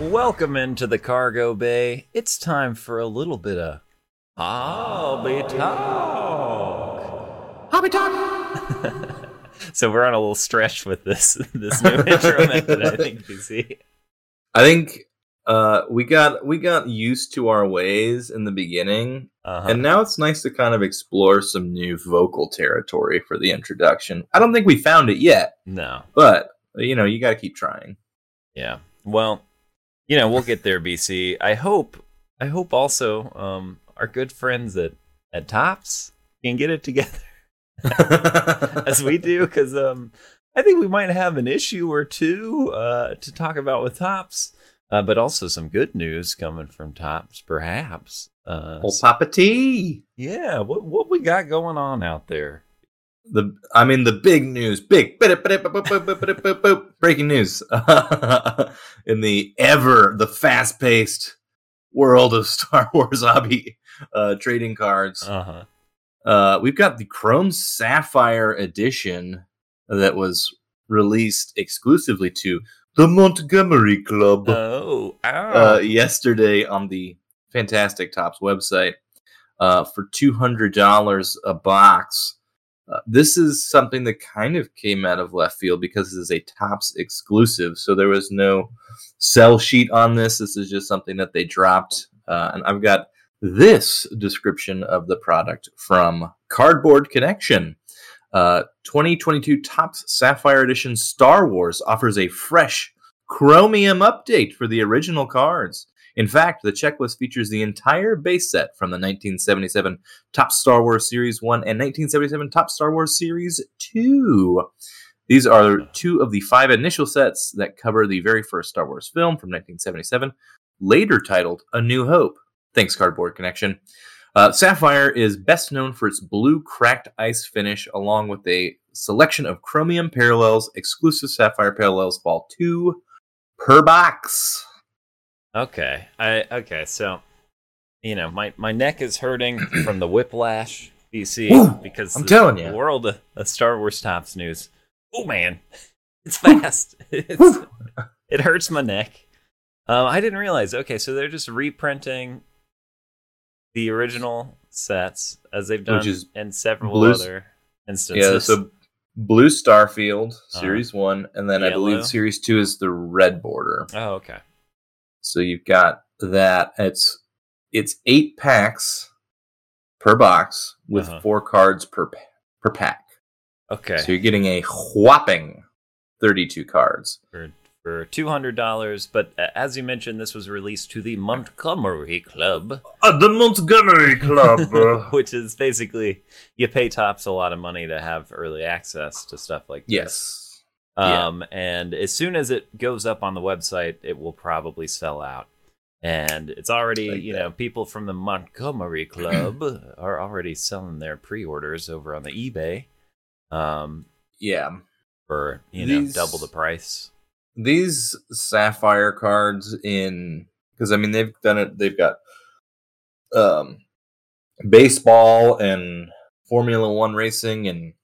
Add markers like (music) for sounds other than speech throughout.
Welcome into the cargo bay. It's time for a little bit of hobby talk. Hobby talk. (laughs) So we're on a little stretch with this this new (laughs) intro method. I think BC. I think uh, we got we got used to our ways in the beginning, Uh-huh. and now it's nice to kind of explore some new vocal territory for the introduction. I don't think we found it yet, no, but you know, you got to keep trying. yeah. Well, you know, we'll get there, BC. I hope. I hope also um, our good friends at at Topps can get it together (laughs) as we do, because um, I think we might have an issue or two uh, to talk about with Topps, uh, but also some good news coming from Topps, perhaps. Uh, Old Papa T. yeah, what what we got going on out there? The I mean the big news, big breaking news (laughs) in the ever the fast paced world of (laughs) Star Wars hobby uh, trading cards. Uh huh. Uh, we've got the Chrome Sapphire edition that was released exclusively to the Montgomery Club Oh, uh, yesterday on the Fantastic Topps website uh, for two hundred dollars a box. Uh, this is something that kind of came out of left field because this is a Topps exclusive, so there was no sell sheet on this. This is just something that they dropped, uh, and I've got this description of the product from Cardboard Connection. Uh, 2022 Topps Sapphire Edition Star Wars offers a fresh chromium update for the original cards. In fact, the checklist features the entire base set from the 1977 Topps Star Wars Series 1 and 1977 Topps Star Wars Series 2. These are two of the five initial sets that cover the very first Star Wars film from 1977, later titled A New Hope. Thanks, Cardboard Connection. Uh, Sapphire is best known for its blue cracked ice finish, along with a selection of chromium parallels. Exclusive Sapphire parallels fall two per box. Okay. I okay. So, you know, my my neck is hurting (clears throat) from the whiplash, BC, Woo! because I'm the telling ya. world of, of Star Wars Topps news. Oh man, (laughs) it's fast. (laughs) it's, it hurts my neck. Um, I didn't realize. Okay, so they're just reprinting the original sets as they've done in several Blue's- other instances. Yeah, so Blue Starfield, Uh-huh. Series 1, and then I believe Series 2 is the red border. oh, okay. So you've got that. It's it's eight packs per box with Uh-huh. four cards per per pack. Okay. So you're getting a whopping 32 cards. for for two hundred dollars. But uh, as you mentioned, this was released to the Montgomery Club, Uh, the Montgomery Club. (laughs) which is basically you pay Topps a lot of money to have early access to stuff like this. yes. Yeah. Um, and as soon as it goes up on the website, it will probably sell out. And it's already, Like you that. know, people from the Montgomery Club (clears throat) are already selling their pre-orders over on the eBay, um, Yeah. for you know double the price. these sapphire cards in because I mean they've done it. They've got um, baseball and Formula One racing and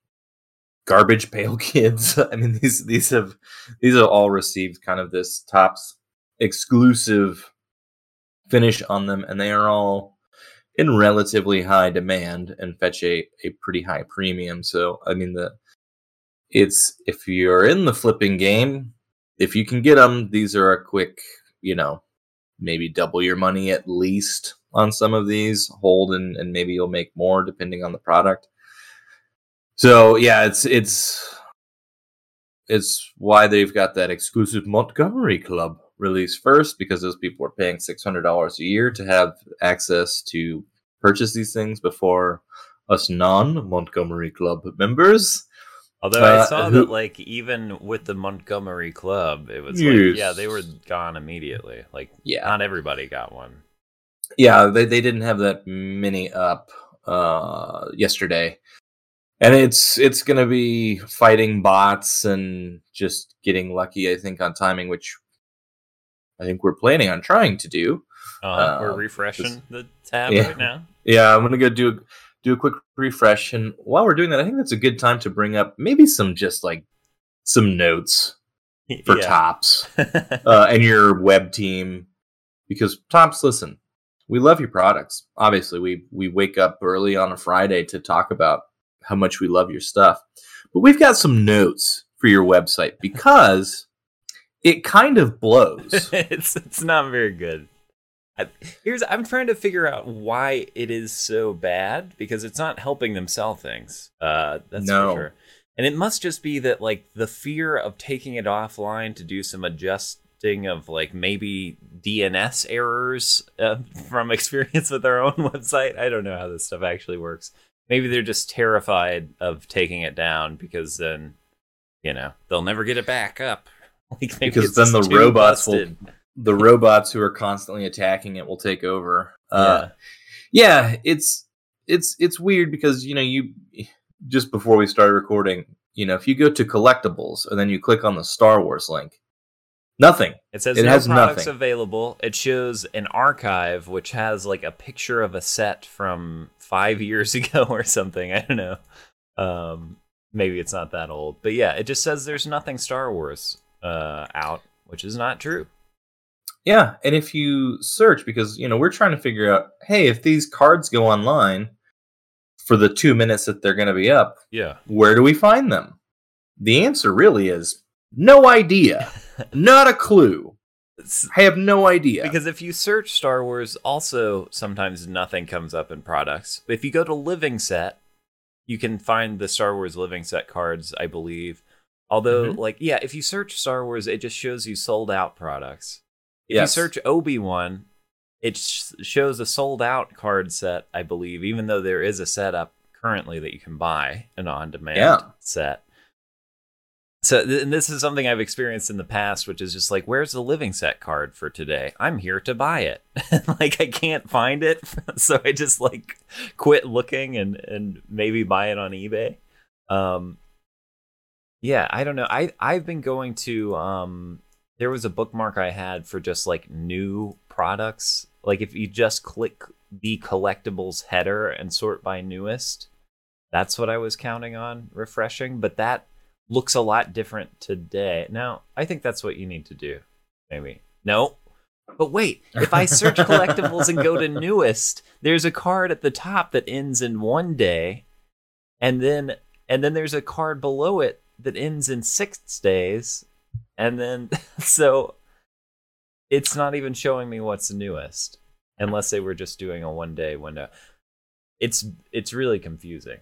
garbage pail (laughs) kids. I mean these these have these have all received kind of this Topps exclusive finish on them, and they are all in relatively high demand and fetch a, a pretty high premium. So I mean the it's if you're in the flipping game, if you can get them, these are a quick, you know, maybe double your money at least on some of these. Hold and, and maybe you'll make more depending on the product. So yeah, it's it's it's why they've got that exclusive Montgomery Club release first because those people are paying six hundred dollars a year to have access to purchase these things before us non Montgomery Club members. Although I Uh, saw who- that, like, even with the Montgomery Club, it was like, yeah, they were gone immediately. Like, Yeah, not everybody got one. yeah they, they didn't have that many up uh yesterday and it's it's gonna be fighting bots and just getting lucky i think on timing which i think we're planning on trying to do Uh, we're refreshing the tab yeah. right now. (laughs) yeah i'm gonna go do do a quick refresh and while we're doing that i think that's a good time to bring up maybe some just like some notes for Yeah. Topps (laughs) uh, and your web team because Topps, listen, we love your products. Obviously, we we wake up early on a Friday to talk about how much we love your stuff, but we've got some notes for your website because it kind of blows. (laughs) it's it's not very good. I, here's I'm trying to figure out why it is so bad because it's not helping them sell things. Uh, that's No. for sure. And it must just be that like the fear of taking it offline to do some adjusting of like maybe DNS errors uh, from (laughs) experience with our own (laughs) website. I don't know how this stuff actually works. Maybe they're just terrified of taking it down because then, you know, they'll never get it back up. (laughs) Like Because then the robots will the robots who are constantly attacking it will take over. Uh, yeah. yeah it's it's it's weird because you know you just before we started recording you know if you go to collectibles and then you click on the star wars link nothing It says It no has products nothing. available. It shows an archive which has like a picture of a set from five (laughs) years ago or something. I don't know. Um, maybe it's not that old, but yeah, it just says there's nothing Star Wars uh, out, which is not true. yeah and if you search because you know we're trying to figure out hey if these cards go online for the two minutes that they're going to be up Yeah, where do we find them the answer really is no idea (laughs) (laughs) not a clue i have no idea because if you search Star Wars, also sometimes nothing comes up in products. If you go to Living Set, you can find the Star Wars Living Set cards, I believe. Although, Mhm. like, yeah, if you search Star Wars, it just shows you sold out products. If Yes. you search Obi Wan, it sh- shows a sold out card set, I believe, even though there is a setup currently that you can buy an on demand Yeah. set. So, and this is something I've experienced in the past, which is just like, where's the living set card for today? I'm here to buy it. (laughs) like, I can't find it. (laughs) so I just like quit looking and, and maybe buy it on eBay. Um, yeah, I don't know. I, I've been going to, um, there was a bookmark I had for just like new products. Like, if you just click the collectibles header and sort by newest, that's what I was counting on refreshing. But that looks a lot different today. Now, I think that's what you need to do. Maybe. No. But wait, if I search (laughs) collectibles and go to newest, there's a card at the top that ends in one day, and then and then there's a card below it that ends in six days, and then (laughs) so it's not even showing me what's newest, unless they were just doing a one day window. It's it's really confusing.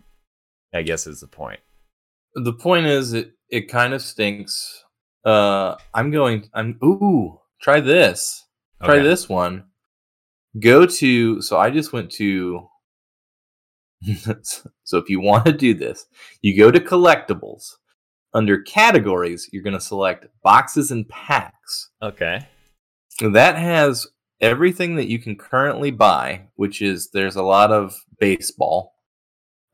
I guess is the point. The point is it it kind of stinks. Uh i'm going i'm ooh try this. Try Okay. this one. Go to so i just went to (laughs) so if you want to do this you go to collectibles. Under categories you're going to select boxes and packs. Okay. that has everything that you can currently buy, which is there's a lot of baseball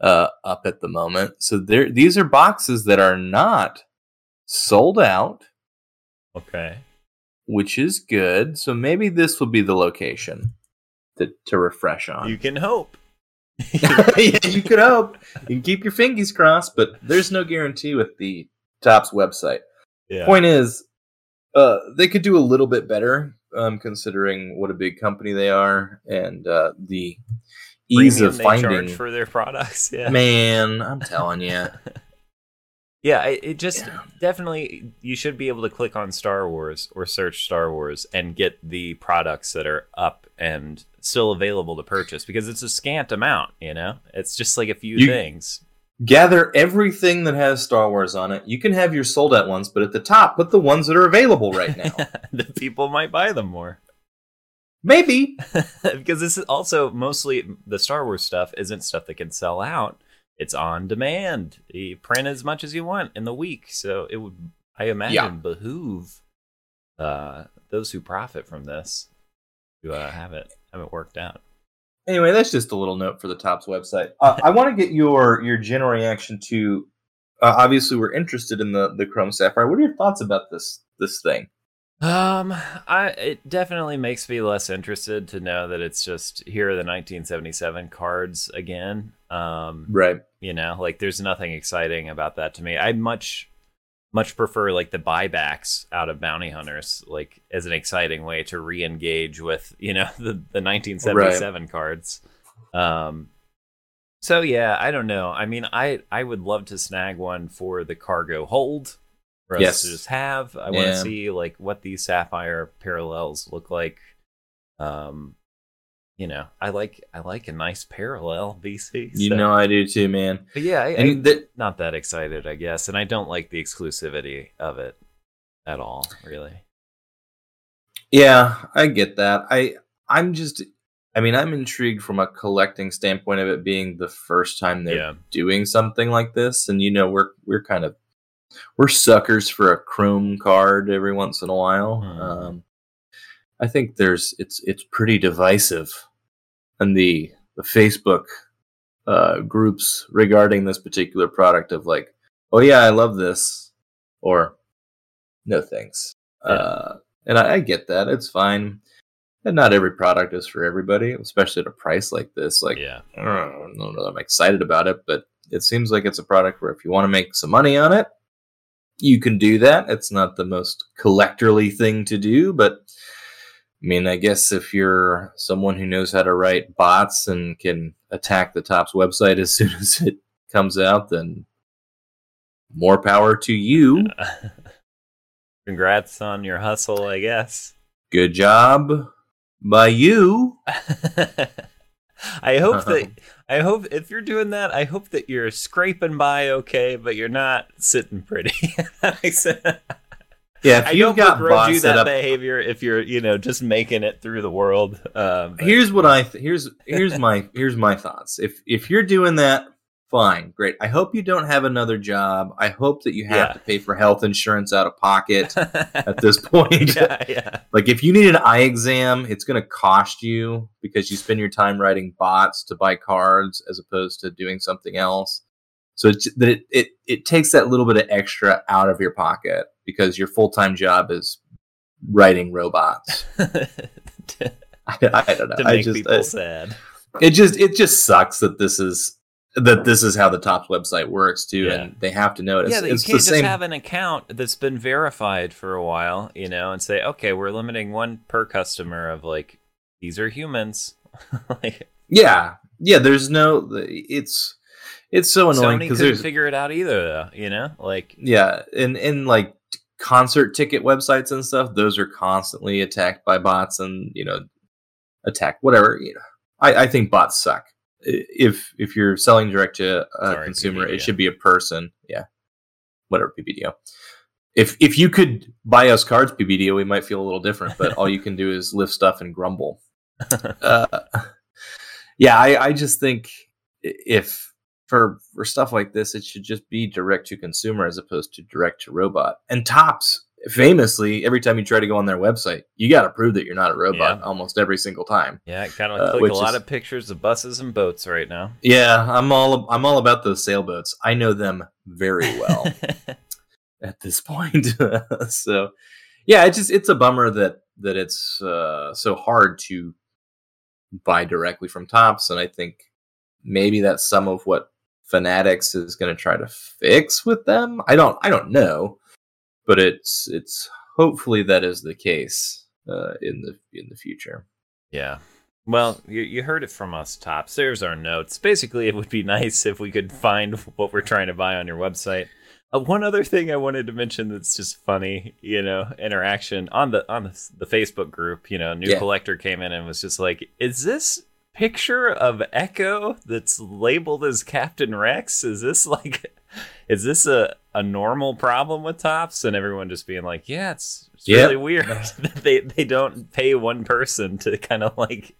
uh, up at the moment. So there, these are boxes that are not sold out, Okay. which is good. So maybe this will be the location to, to refresh on. You can hope. yeah, (laughs) (laughs) you could hope. You can keep your fingers crossed, but there's no guarantee with the Topps website. Yeah. Point is, uh, they could do a little bit better, um, considering what a big company they are and uh, the ease of finding. for their products. (laughs) Yeah. Man, I'm (laughs) telling you. Yeah, it just Yeah. definitely you should be able to click on Star Wars or search Star Wars and get the products that are up and still available to purchase because it's a scant amount, you know? It's just like a few You- things. Gather everything that has Star Wars on it. You can have your sold out ones, but at the top, put the ones that are available right now. (laughs) the people might buy them more. Maybe. (laughs) because this is also mostly the Star Wars stuff isn't stuff that can sell out. It's on demand. You print as much as you want in the week. So it would, I imagine, Yeah. behoove uh, those who profit from this to uh, have it have it worked out. Anyway, that's just a little note for the Topps website. Uh, I want to get your your general reaction to. Uh, obviously, we're interested in the the Chrome Sapphire. What are your thoughts about this this thing? Um, I it definitely makes me less interested to know that it's just here are the 1977 cards again. Um, Right. you know, like there's nothing exciting about that to me. I'd much much prefer like the buybacks out of bounty hunters, like as an exciting way to re-engage with you know (laughs) the the 1977 right. cards. Um, so yeah, I don't know. I mean, I I would love to snag one for the cargo hold for us yes. to just have. I want to see like what these sapphire parallels look like. Um, you know, I like I like a nice parallel (laughs) BC. So. You know, I do too, man. But yeah, I, am th- not that excited, I guess, and I don't like the exclusivity of it at all, really. Yeah, I get that. I I'm just I mean, I'm intrigued from a collecting standpoint of it being the first time they're yeah. doing something like this, and you know, we're we're kind of we're suckers for a chrome card every once in a while. Hmm. Um, I think there's it's it's pretty divisive, and the the Facebook uh, groups regarding this particular product of like, oh yeah, I love this, or no thanks. Yeah. Uh, and I, I, get that; it's fine. And not every product is for everybody, especially at a price like this. Like, yeah, I don't know, I'm excited about it, but it seems like it's a product where if you want to make some money on it, you can do that. It's not the most collectorly thing to do, but I mean, I guess if you're someone who knows how to write bots and can attack the top's website as (laughs) soon as it comes out, then more power to you. (laughs) Congrats on your hustle, I guess. Good job by you. (laughs) (laughs) I hope that (laughs) I hope if you're doing that, I hope that you're scraping by okay, but you're not sitting pretty. (laughs) that makes sense. Yeah, if I you've got bots you that up, behavior if you're you know just making it through the world. Um, here's what I th- here's here's my here's my thoughts. If if you're doing that, fine, great. I hope you don't have another job. I hope that you have yeah. to pay for health insurance out of pocket (laughs) at this point. yeah, yeah. Like if you need an eye exam, it's going to cost you because you spend your time writing bots to buy cards as opposed to doing something else. So that it, it it takes that little bit of extra out of your pocket because your full time job is writing robots. (laughs) I, I, don't know. To make I just, people I, sad. It just it just sucks that this is that this is how the Topps website works too, yeah. and they have to know it. It's, yeah, you can't just same... have an account that's been verified for a while, you know, and say, okay, we're limiting one per customer of like these are humans. (laughs) like, yeah, yeah. There's no. It's it's so annoying because couldn't figure it out either, though. You know, like yeah, and and like concert ticket websites and stuff, those are constantly attacked by bots and you know attack whatever. You know, I, I think bots suck. If if you're selling direct to a Sorry, consumer, PPDO. it should be a person. Yeah, whatever PBDO. If if you could buy us cards, PBDO, we might feel a little different. But all you can do is lift stuff and grumble. (laughs) uh, yeah, I, I just think if for for stuff like this, it should just be direct to consumer as opposed to direct to robot. And Topps, famously, every time you try to go on their website, you got to prove that you're not a robot yeah. almost every single time. Yeah, kind of uh, click a lot is, of pictures of buses and boats right now. Yeah, I'm all I'm all about those sailboats. I know them very well (laughs) at this point. (laughs) so, yeah, it just it's a bummer that that it's uh, so hard to buy directly from Topps and I think maybe that's some of what Fanatics is going to try to fix with them. I don't I don't know, but it's it's hopefully that is the case uh, in the in the future. Yeah. Well, you, you heard it from us, Topps. There's our notes. Basically, it would be (laughs) nice if we could find what we're trying to buy on your website. Uh, one other thing I wanted to mention that's just funny, you know, interaction on the on the, the Facebook group. You know, new yeah. collector came in and was just like, "Is this picture of Echo that's labeled as Captain Rex? Is this like, (laughs) is this a, a normal problem with Topps And everyone just being like, yeah, it's, it's yep. really weird (laughs) (laughs) that they, they don't pay one person to kind of like.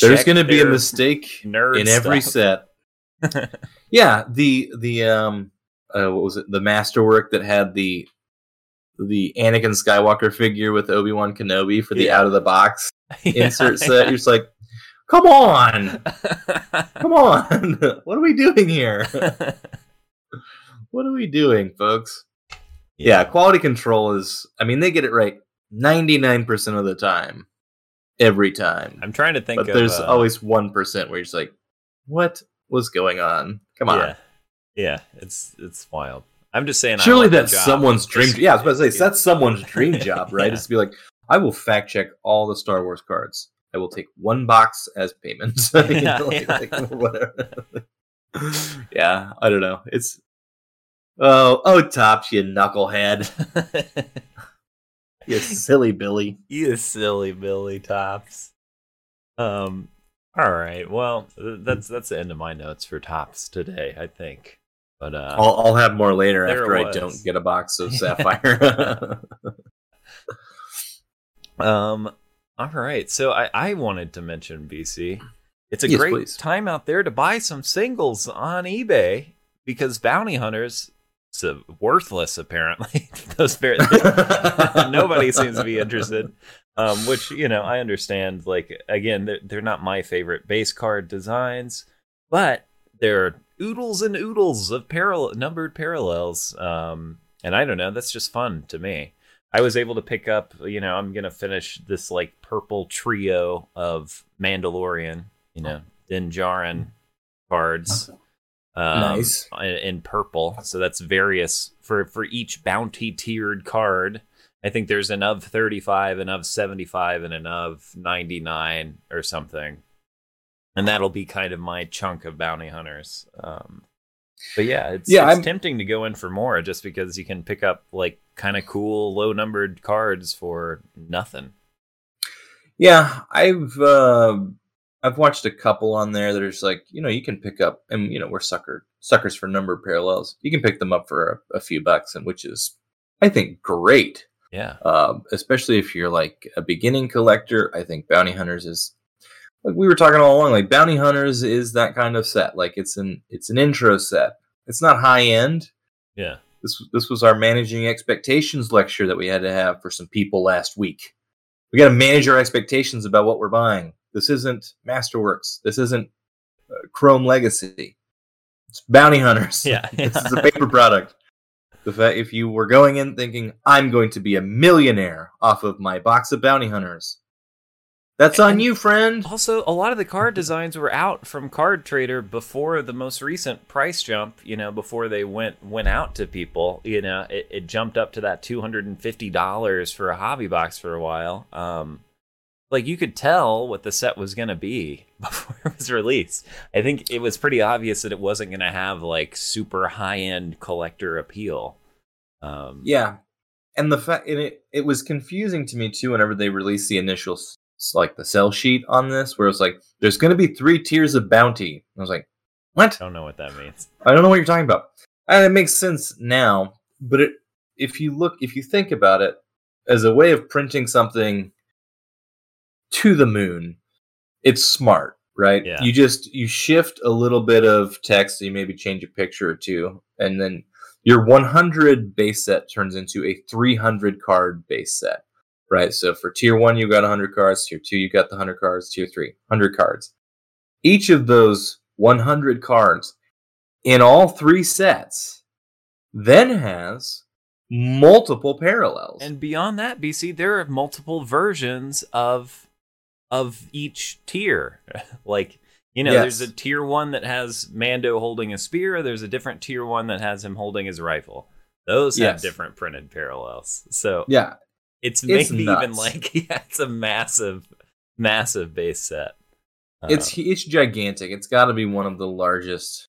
There's going to be a mistake in every stuff. set. (laughs) yeah, the the um uh, what was it? The masterwork that had the the Anakin Skywalker figure with Obi Wan Kenobi for the yeah. out of the box yeah, insert set. Yeah. You're just like, Come on. Come on. what are we doing here? What are we doing, folks? Yeah. yeah, quality control is, I mean, they get it right 99% of the time. Every time. I'm trying to think but of, there's uh, always 1% where you're just like, what was going on? Come on. Yeah. Yeah, it's it's wild. I'm just saying. Surely that's someone's dream. Just- Yeah, I was about to say (laughs) that's someone's dream job, right? Yeah. Is to be like, I will fact check all the Star Wars cards. I will take one box as payment. (laughs) Yeah, know, like- yeah. like, whatever. (laughs) yeah, I don't know. It's oh oh Topps, you knucklehead, (laughs) you silly Billy. you silly Billy Topps. Um. All right. Well, that's that's the end of my notes for Topps today. I think. But uh, I'll, I'll have more later after I don't get a box of (laughs) Sapphire. (laughs) Um. All right. So I I wanted to mention BC. It's a Yes, great please. time out there to buy some singles on eBay because bounty hunters. So worthless apparently. (laughs) Those bear, (laughs) nobody seems to be interested. Um, which you know I understand. Like again, they're, they're not my favorite base card designs, but they're oodles and oodles of parallel numbered parallels. Um, and I don't know. That's just fun to me. I was able to pick up. You know, I'm gonna finish this like purple trio of Mandalorian. You know, Din Djarin cards. Um, Nice. in- purple. So that's various for for each bounty tiered card. I think there's an of 35, an of 75, and an of 99 or something. And that'll be kind of my chunk of bounty hunters. Um, but yeah, it's, Yeah, it's I'm- tempting to go in for more just because you can pick up like kind of cool low numbered cards for nothing. Yeah, I've uh, I've watched a couple on there that are just like you know you can pick up and you know we're sucker suckers for numbered parallels. You can pick them up for a, a few bucks, and which is I think great. Yeah. Um, especially if you're like a beginning collector. I think Bounty Hunters is like we were talking all along. Like Bounty Hunters is that kind of set. Like it's an it's an intro set. It's not high end. Yeah. This this was our managing expectations lecture that we had to have for some people last week. We got to manage our expectations about what we're buying. This isn't Masterworks. This isn't uh, Chrome Legacy. It's Bounty Hunters. Yeah. (laughs) this is a paper product. The fact if you were going in thinking I'm going to be a millionaire off of my box of Bounty Hunters, that's on And- you, friend. Also, a lot of the card designs were out from Card Trader before the most recent price jump. You know, before they went went out to people. You know, it, it jumped up to that two hundred and fifty dollars for a hobby box for a while. Um, like you could tell what the set was gonna be (laughs) before it was released. I think it was pretty obvious that it wasn't gonna have like super high end collector appeal. Um, Yeah, and the fact and it it was confusing to me too whenever they released the initial like the sell sheet on this, where it was like there's going to be three tiers of bounty. I was like, what? I don't know what that means. I don't know what you're talking about. And it makes sense now, but it if you look if you think about it as a way of printing something to the moon, it's smart, right? Yeah. You just you shift a little bit of text, you maybe change a picture or two, and then your 100 base set turns into a 300 card base set, right? So for tier one, you got 100 cards. Tier two, you got the 100 cards. Tier three, 100 cards. Each of those 100 cards in all three sets then has multiple parallels. And beyond that, BC, there are multiple versions of of each tier. (laughs) like, you know, there's a tier one that has Mando holding a spear, there's a different tier one that has him holding his rifle. Those have different printed parallels. So yeah, it's, It's maybe even like (laughs) yeah, it's a massive, massive base set. it's Uh, it's gigantic. It's got to be one of the largest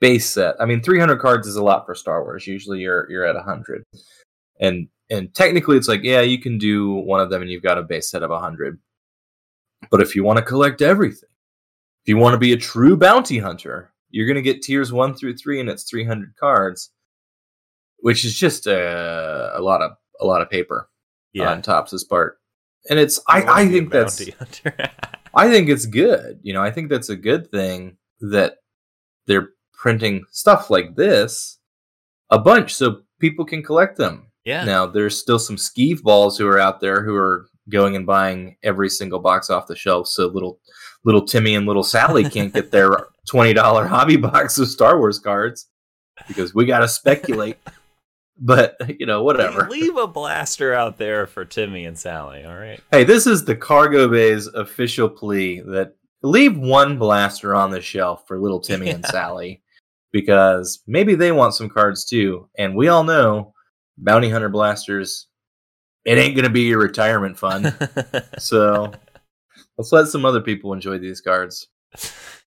base set. I mean, 300 cards is a lot for Star Wars. Usually, you're you're at 100, and and technically, it's like yeah, you can do one of them, and you've got a base set of 100. But if you want to collect everything, if you want to be a true bounty hunter, you're going to get tiers one through three, and it's 300 cards, which is just a, a lot of a lot of paper yeah. on Topps's part. And it's You I, I think that's (laughs) I think it's good. You know, I think that's a good thing that they're printing stuff like this a bunch so people can collect them. yeah. Now, there's still some skeeve balls who are out there who are going and buying every single box off the shelf so little little Timmy and little Sally can't get their (laughs) $20 hobby box of Star Wars cards because we got to speculate. But, you know, whatever. Leave a blaster out there for Timmy and Sally, all right? Hey, this is the Cargo Bay's official plea that leave one blaster on the shelf for little Timmy and Sally. because maybe they want some cards too. And we all know bounty hunter blasters. It ain't gonna be your retirement fund. (laughs) so let's let some other people enjoy these cards.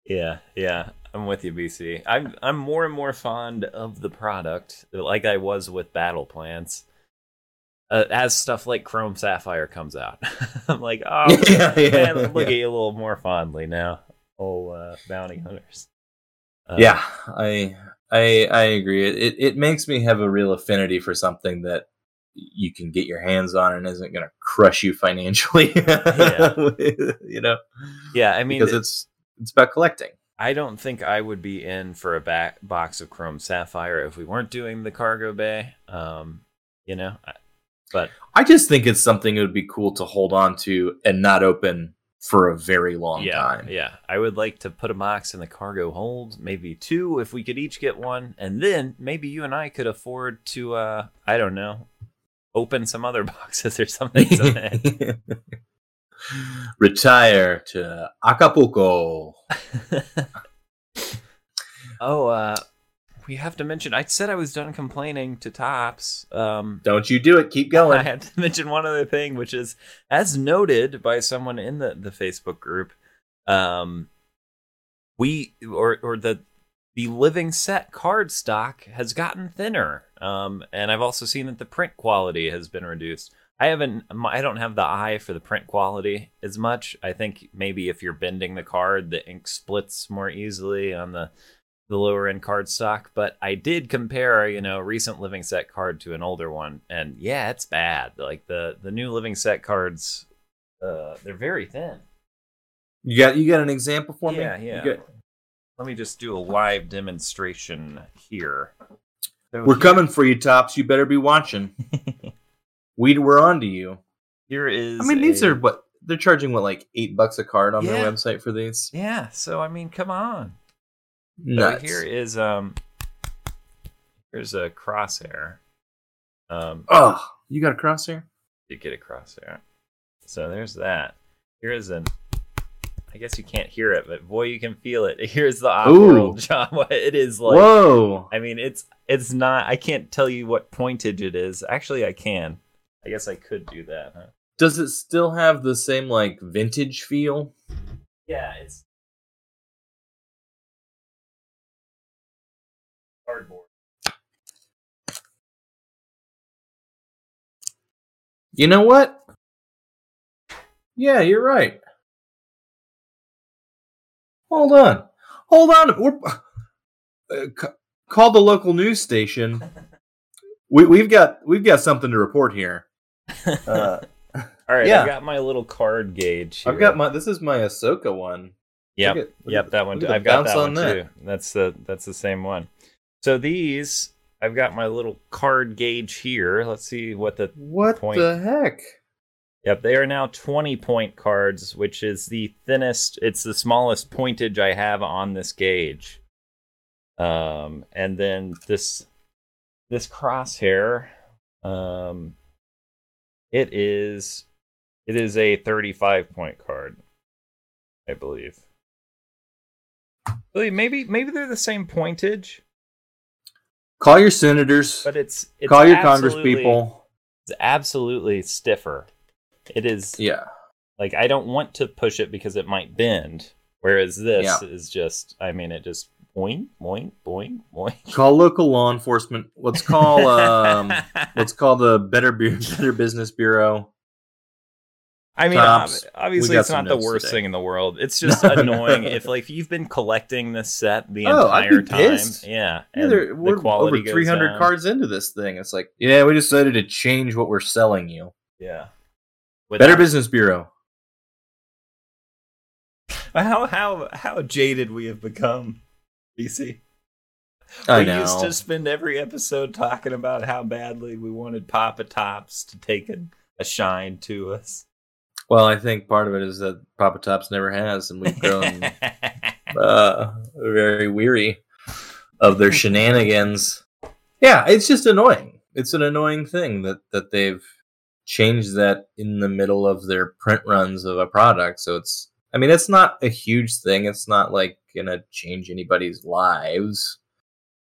Yeah, yeah, I'm with you, BC. I'm I'm more and more fond of the product, like I was with Battle Plans. Uh, as stuff like Chrome Sapphire comes out, (laughs) I'm like, oh, (laughs) yeah, yeah, man, look yeah. at you a little more fondly now, oh uh, bounty hunters. Uh, yeah, I I I agree. It it makes me have a real affinity for something that you can get your hands on and isn't going to crush you financially. (laughs) yeah. you know. Yeah, I mean because it's it's about collecting. I don't think I would be in for a back box of Chrome Sapphire if we weren't doing the cargo bay. Um, you know, but I just think it's something it would be cool to hold on to and not open for a very long yeah, time. Yeah, I would like to put a box in the cargo hold, maybe two if we could each get one, and then maybe you and I could afford to, uh, I don't know, open some other (laughs) boxes or something. (laughs) Retire to Acapulco. (laughs) oh, uh, we have to mention. I said I was done complaining to Topps. Um, Don't you do it? Keep going. I had to mention one other thing, which is, as noted by someone in the the Facebook group, um, we or or the the living set card stock has gotten thinner. Um, and I've also seen that the print quality has been reduced. I haven't, I don't have the eye for the print quality as much. I think maybe if you're bending the card, the ink splits more easily on the the lower end card stock. But I did compare, you know, a recent living set card to an older one, and yeah, it's bad. Like the the new living set cards, uh, they're very thin. You got you got an example for me? Yeah, yeah. Let me just do a live demonstration here. So we're here, coming for you, Topps. You better be watching. (laughs) we we're on to you. Here is. I mean, a, these are what they're charging. What like eight bucks a card on yeah. their website for these? Yeah. So I mean, come on. Nuts. So here is um. Here's a crosshair. Um. Oh, you got a crosshair? You get a crosshair. So there's that. Here is an I guess you can't hear it, but boy, you can feel it. (laughs) Here's the off-world, John. (laughs) It is like. Whoa! I mean, it's it's not. I can't tell you what pointage it is. Actually, I can. I guess I could do that. Huh? Does it still have the same like vintage feel? Yeah, it's cardboard. You know what? Yeah, you're right. Hold on, hold on. We're uh, c- call the local news station. We, we've got we've got something to report here. (laughs) Uh, (laughs) All right, yeah. I got my little card gauge. Here. I've got my. This is my Ahsoka one. Yep, look at, look yep, that one. Too. I've got that on one that. too. That's the that's the same one. So these, I've got my little card gauge here. Let's see what the what point. the heck. Yep, they are now 20 point cards, which is the thinnest, it's the smallest pointage I have on this gauge. Um, and then this this crosshair, um, it is it is a 35 point card, I believe. Maybe maybe they're the same pointage. Call your senators, but it's, it's call your congresspeople. It's absolutely stiffer. It is yeah. Like I don't want to push it because it might bend. Whereas this yeah. is just I mean it just boing boing boing boing. (laughs) Call local law enforcement. Let's call um (laughs) let's call the Better Better Business Bureau. I mean, Topps. obviously, it's not the worst today. thing in the world. It's (laughs) just annoying if, like, you've been collecting this set the oh, entire time. Pissed. Yeah, yeah we're over three hundred cards into this thing. It's like, yeah, we decided to change what we're selling you. Yeah, Better Business Bureau. How how how jaded we have become, BC. I we know. used to spend every episode talking about how badly we wanted Papa Topps to take a, a shine to us. Well, I think part of it is that Papa Topps never has, and we've grown (laughs) uh, very weary of their shenanigans. Yeah, it's just annoying. It's an annoying thing that that they've change that in the middle of their print runs of a product. So it's, I mean, it's not a huge thing. It's not like gonna change anybody's lives.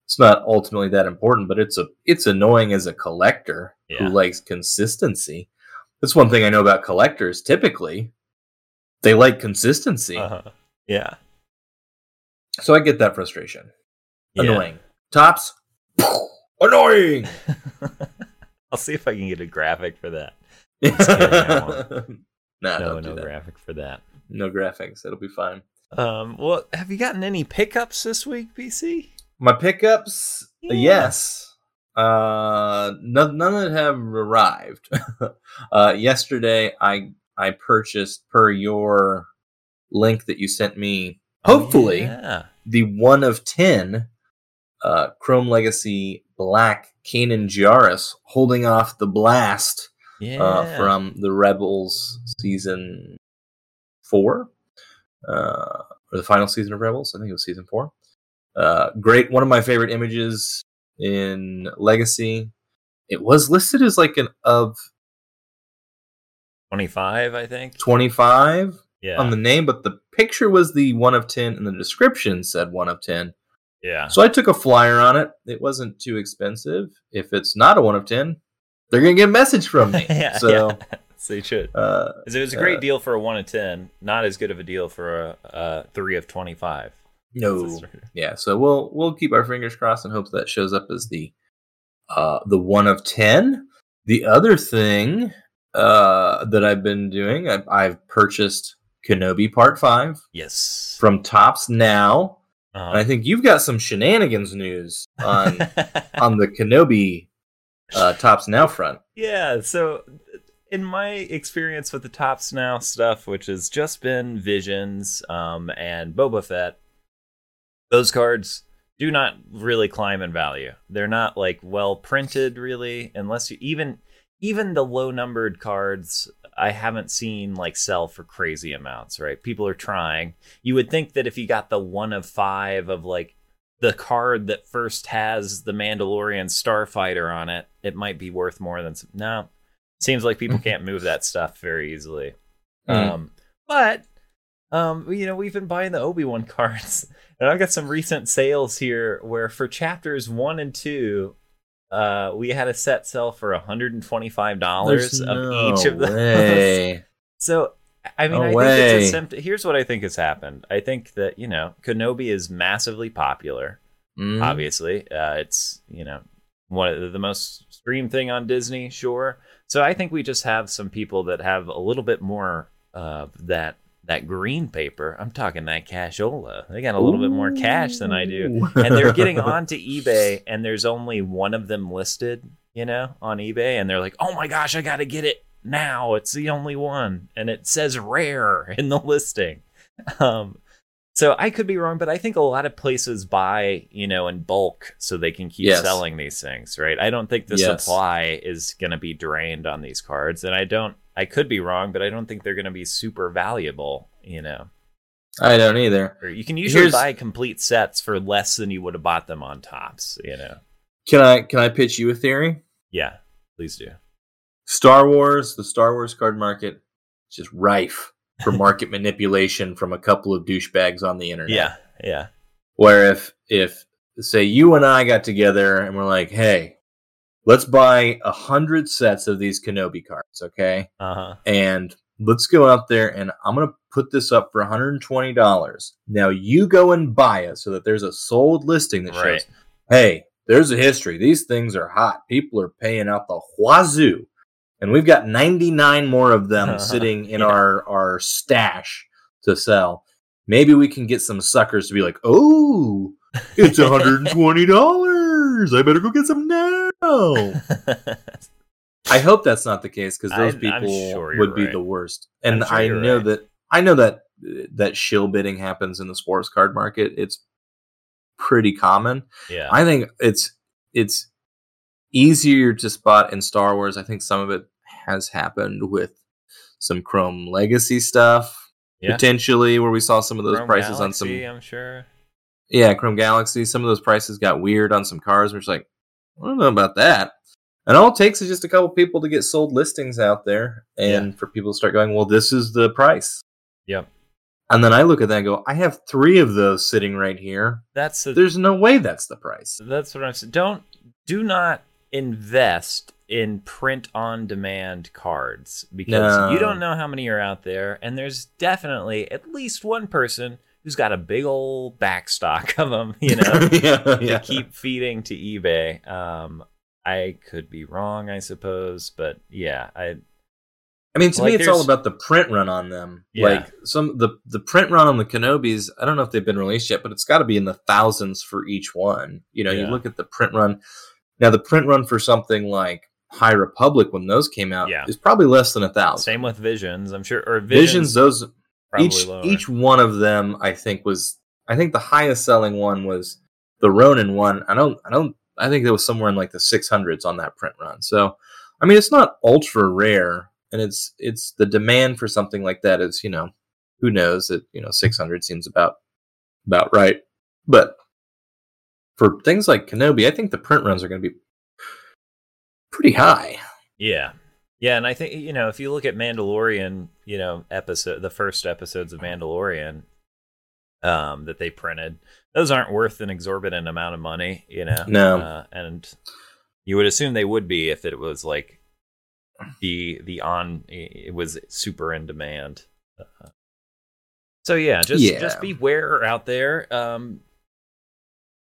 it's not ultimately that important, but it's a it's annoying as a collector Yeah. who likes consistency. That's one thing I know about collectors. Typically, they like consistency, Uh-huh. Yeah. so I get that frustration. Yeah. Annoying Topps, (laughs) annoying. (laughs) I'll see if I can get a graphic for that. (laughs) Just kidding, nah, no, no graphic for that. No graphics. It'll be fine. Um, well, have you gotten any pickups this week, BC? My pickups, Yeah. yes. Uh, none, none that have arrived. (laughs) uh, yesterday, I I purchased per your link that you sent me. Hopefully, yeah. the one of ten uh, Chrome Legacy Black Kanan Jarrus holding off the blast Yeah. uh, from the Rebels season four, uh, or the final season of Rebels. I think it was season four. Uh, great, one of my favorite images in Legacy. It was listed as like an of 25, I think. twenty five Yeah. on the name, but the picture was the one of ten, and the description said one of ten. Yeah. So I took a flyer on it. It wasn't too expensive. If it's not a one of ten, they're gonna get a message from me. (laughs) yeah. so. yeah. (laughs) you should. Uh, It was a great uh, deal for a 1 of 10, not as good of a deal for a, a 3 of 25. no, yeah so we'll we'll keep our fingers crossed and hope that shows up as the uh the one of 10 the other thing uh that i've been doing i've, I've purchased kenobi part 5 Yes. from Topps now and i Uh-huh. think you've got some shenanigans news on (laughs) on the kenobi uh Topps now front Yeah, so in my experience with the Topps Now stuff, which has just been Visions um, and Boba Fett, those cards do not really climb in value. They're not like well printed, really, unless you even even the low numbered cards. I haven't seen like sell for crazy amounts, right? People are trying. You would think that if you got the one of five of like the card that first has the Mandalorian Starfighter on it, it might be worth more than some. No, seems like people (laughs) can't move that stuff very easily. Mhm. Um, but um, you know, we've been buying the Obi Wan (laughs) cards, and I've got some recent sales here where for chapters one and two. Uh, we had a set sell for $125 There's of no each of those. way. (laughs) So, I mean, No I think it's a symptom. Here's what I think has happened. I think that you know, Kenobi is massively popular. Mhm. Obviously, uh, it's you know one of the, the most streamed thing on Disney. Sure. So I think we just have some people that have a little bit more of that that green paper. I'm talking that cashola. They got a little bit more cash than I do and they're getting (laughs) onto eBay, and there's only one of them listed, you know, on eBay, and they're like, "Oh my gosh, I gotta get it now! It's the only one," and it says rare (laughs) in the listing. Um, so I could be wrong, but I think a lot of places buy, you know, in bulk so they can keep Yes. selling these things, right? I don't think the Yes. supply is gonna be drained on these cards, and I don't. I could be wrong, but I don't think they're gonna be super valuable, you know. I don't either. Or you can usually Here's- buy complete sets for less than you would have bought them on Topps, you know. Can I can I pitch you a theory? Yeah, please do. Star Wars, the Star Wars card market, is just rife for (laughs) market manipulation from a couple of douchebags on the internet. Yeah, yeah. Where if if say you and I got together and we're like, hey, let's buy a hundred sets of these Kenobi cards, okay? Uh huh. and let's go out there and I'm gonna put this up for $120. Now you go and buy it so that there's a sold listing that shows, Right. hey, there's a history. These things are hot. People are paying out the wazoo. And we've got 99 more of them (laughs) sitting in Yeah. our, our stash to sell. Maybe we can get some suckers to be like, oh, it's $120. I better go get some now. (laughs) I hope that's not the case because those I- people sure would be right. the worst. And sure I know right. that I know that that shill bidding happens in the sports card market. It's pretty common. yeah. I think it's it's easier to spot in Star Wars. I think some of it has happened with some Chrome Legacy stuff Yeah. potentially, where we saw some of those Chrome prices on some I'm sure. yeah, Chrome Galaxy. Some of those prices got weird on some cars. We're just like, I don't know about that. And all it takes is just a couple people to get sold listings out there, and for people to start going, well, this is the price. Yep. And then I look at that and go, I have three of those sitting right here. That's the, There's no way that's the price. that's what I'm saying. Don't do not invest in print on demand cards because No. you don't know how many are out there, and there's definitely at least one person who's got a big old backstock of them. (laughs) You know, (laughs) yeah, to keep feeding to eBay. Um, I could be wrong, I suppose, but yeah, I I mean, to Like, me, it's all about the print run on them. Yeah. Like some the the print run on the Kenobis. I don't know if they've been released yet, but it's got to be in the thousands for each one. You know, you look at the print run. Now, the print run for something like High Republic when those came out Yeah. is probably less than a thousand. same with Visions. I'm sure, or Visions, Visions, those probably each lower. each one of them, I think was I think the highest selling one was the Ronin one. I don't I don't I think it was somewhere in like the six hundreds on that print run. So, I mean, it's not ultra rare, and it's it's the demand for something like that is you know who knows that you know six hundred seems about about right, but for things like Kenobi, I think the print runs are going to be pretty high. Yeah. Yeah, and I think you know, if you look at Mandalorian, you know, episode the first episodes of Mandalorian um that they printed, those aren't worth an exorbitant amount of money, you know. No. Uh, and you would assume they would be if it was like the the on it was super in demand. Uh, so yeah, just Yeah. just beware out there. Um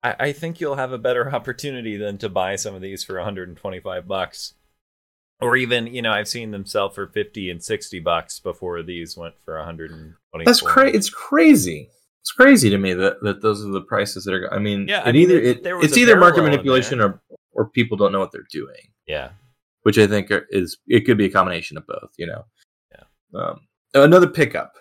I, I think you'll have a better (laughs) opportunity than to buy some of these for 125 bucks or even you know i've seen them sell for 50 and 60 bucks before these went for 120 That's crazy. It's crazy. It's crazy to me that, that those are the prices that are. I mean, Yeah, it I mean, either it- it, there it's either market manipulation or or people don't know what they're doing, yeah which I think are, is it could be a combination of both. You know. Yeah. Um, another pickup,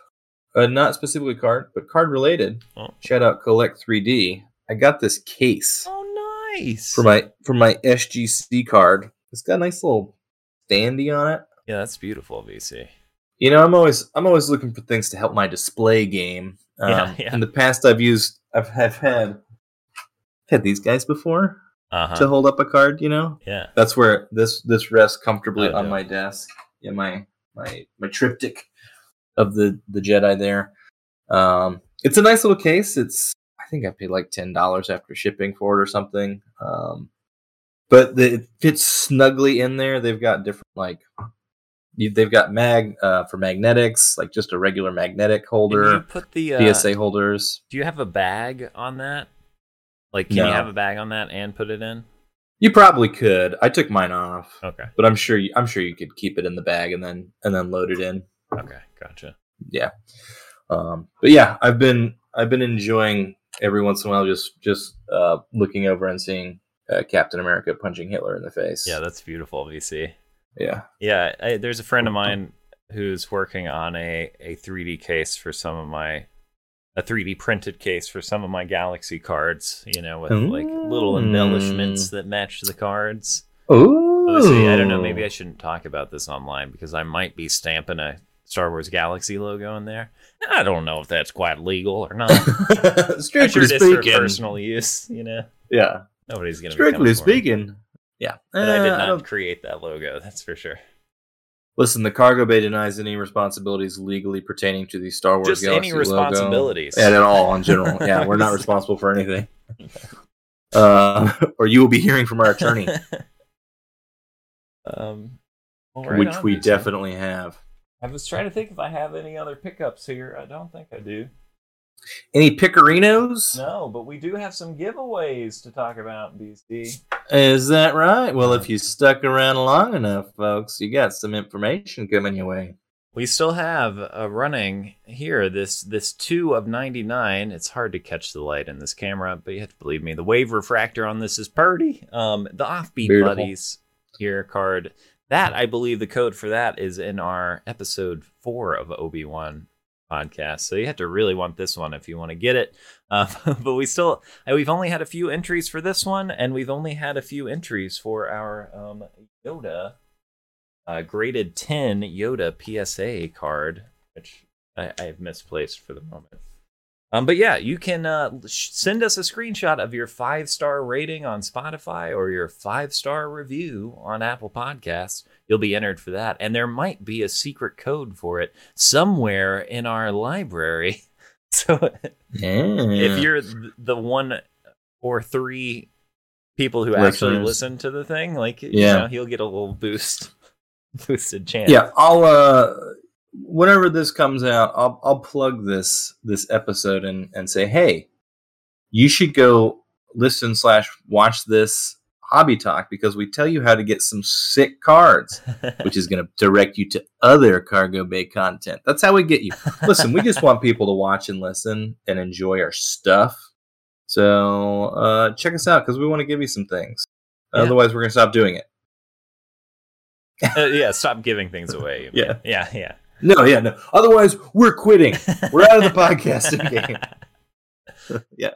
uh, not specifically card, but card related. Oh. Shout out Collect 3D. I got this case oh nice for my for my SGC card. It's got a nice little standy on it. yeah that's beautiful BC You know, I'm always I'm always looking for things to help my display game. (laughs) Um, Yeah, yeah. In the past, I've used I've, I've had had these guys before uh-huh to hold up a card. You know, yeah that's where this this rests comfortably Oh, on my desk. Yeah, my my my triptych of the the Jedi there. Um, it's a nice little case. It's I think I paid like ten dollars after shipping for it or something. Um, but the, it fits snugly in there. They've got different like you, they've got mag uh, for magnetics, like just a regular magnetic Can you holder, put the uh, PSA holders. do you have a bag on that like can No. you have a bag on that and put it in You probably could. I took mine off, okay but I'm sure you, I'm sure you could keep it in the bag and then and then load it in. okay gotcha yeah um but yeah i've been i've been enjoying every once in a while just just uh looking over and seeing uh, captain america punching hitler in the face yeah that's beautiful BC yeah Yeah, I, there's a friend of mine who's working on a, a 3D case for some of my a 3D printed case for some of my Galaxy cards. You know, with like little embellishments that match the cards. oh Obviously, I don't know. Maybe I shouldn't talk about this online because I might be stamping a Star Wars Galaxy logo in there. I don't know if that's quite legal or not. (laughs) Strictly sure is for speaking personal use. You know, yeah nobody's gonna. be strictly speaking yeah But I did Eh, not don't- create that logo. That's for sure. listen the cargo bay denies any responsibilities legally pertaining to the star wars Just any Galaxy responsibilities. logo. at all in general yeah we're not (laughs) responsible for anything (laughs) uh (laughs) or you will be hearing from our attorney um, well, right which on, we definitely have I was trying to think if I have any other pickups here. I don't think I do. Any Picarinos? No, but we do have some giveaways to talk about, BC. Is that right? Well, if you stuck around long enough, folks, you got some information coming your way. We still have uh, running here this this two of ninety nine. It's hard to catch the light in this camera, but you have to believe me. The wave refractor on this is purdy. Um, the offbeat Beautiful. buddies here card. That I believe the code for that is in our episode four of Obi Wan podcast. So you have to really want this one if you want to get it. (laughs) Uh, but we still we've only had a few entries for this one, and we've only had a few entries for our um, Yoda uh, graded 10 Yoda PSA card, which I, I have misplaced for the moment. Um, but yeah, you can uh, send us a screenshot of your five star rating on Spotify or your five star review on Apple Podcasts. You'll be entered for that. And there might be a secret code for it somewhere in our library. (laughs) So Yeah. if you're the one or three people who actually listen to the thing, like you Yeah. know, he'll get a little boost, (laughs) boosted chance. yeah, I'll uh whenever this comes out, I'll I'll plug this this episode and and say, hey, you should go listen slash watch this hobby talk because we tell you how to get some sick cards, (laughs) which is going to direct you to other cargo bay content. That's how we get you. Listen, we just want people to watch and listen and enjoy our stuff. So uh, check us out because we want to give you some things. Yeah. Otherwise, we're going to stop doing it. Uh, yeah, stop giving things away. (laughs) Yeah. yeah, yeah. No, yeah, no. Otherwise, we're quitting. We're out of the (laughs) podcasting game. (laughs) yeah.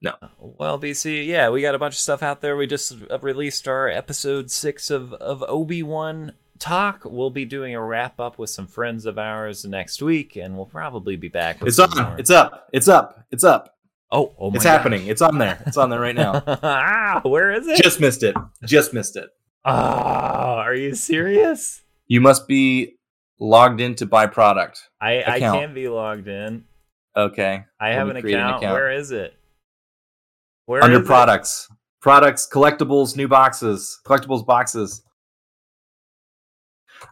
No. Well, BC, yeah, we got a bunch of stuff out there. We just uh, released our episode six of, of Obi Wan talk. We'll be doing a wrap up with some friends of ours next week, and we'll probably be back. With It's on. more- It's up. It's up. It's up. oh, oh my it's God. happening. It's on there. It's on there right now. (laughs) ah, where is it? Just missed it. Just missed it. Ah, are you serious? You must be logged in to buy product. I, I can't be logged in. Okay. I have an create an account. account. Where is it? Where Under is it? products. Products, collectibles, new boxes. Collectibles boxes.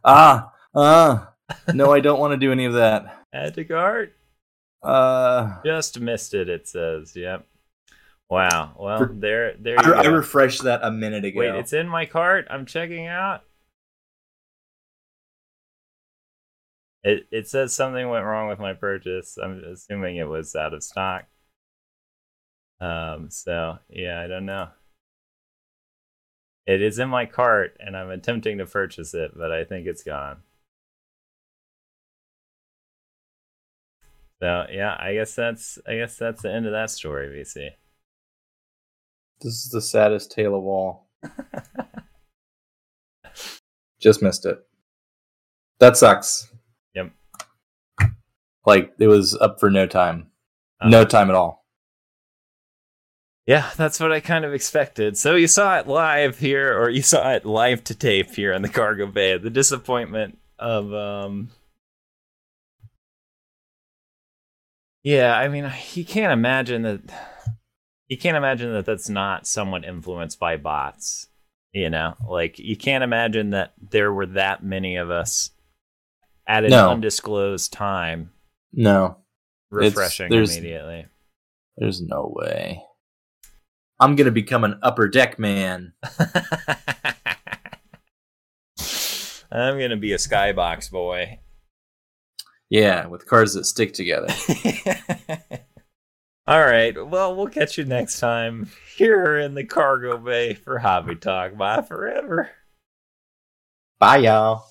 Ah, ah. No, I don't want to do any of that. (laughs) Add to cart. Uh Just missed it. It says. Yep. Wow. Well, there, there you I, I refreshed that a minute ago. Wait, it's in my cart. I'm checking out. It it says something went wrong with my purchase. I'm assuming it was out of stock. Um. So yeah, I don't know. It is in my cart, and I'm attempting to purchase it, but I think it's gone. So yeah, I guess that's I guess that's the end of that story, BC. This is the saddest tale of all. (laughs) Just missed it. That sucks. Like it was up for no time. Uh, no time at all. Yeah, that's what I kind of expected. So you saw it live here, or you saw it live to tape here on the cargo bay. The disappointment of, um, yeah, I mean, you can't imagine that. You can't imagine that that's not somewhat influenced by bots. You know, like you can't imagine that there were that many of us at an No. undisclosed time No. refreshing there's- immediately. There's no way. I'm gonna become an upper deck man. (laughs) I'm gonna be a skybox boy. Yeah, with cards that stick together. (laughs) All right. Well, we'll catch you next time here in the cargo bay for Hobby Talk. Bye forever. Bye y'all.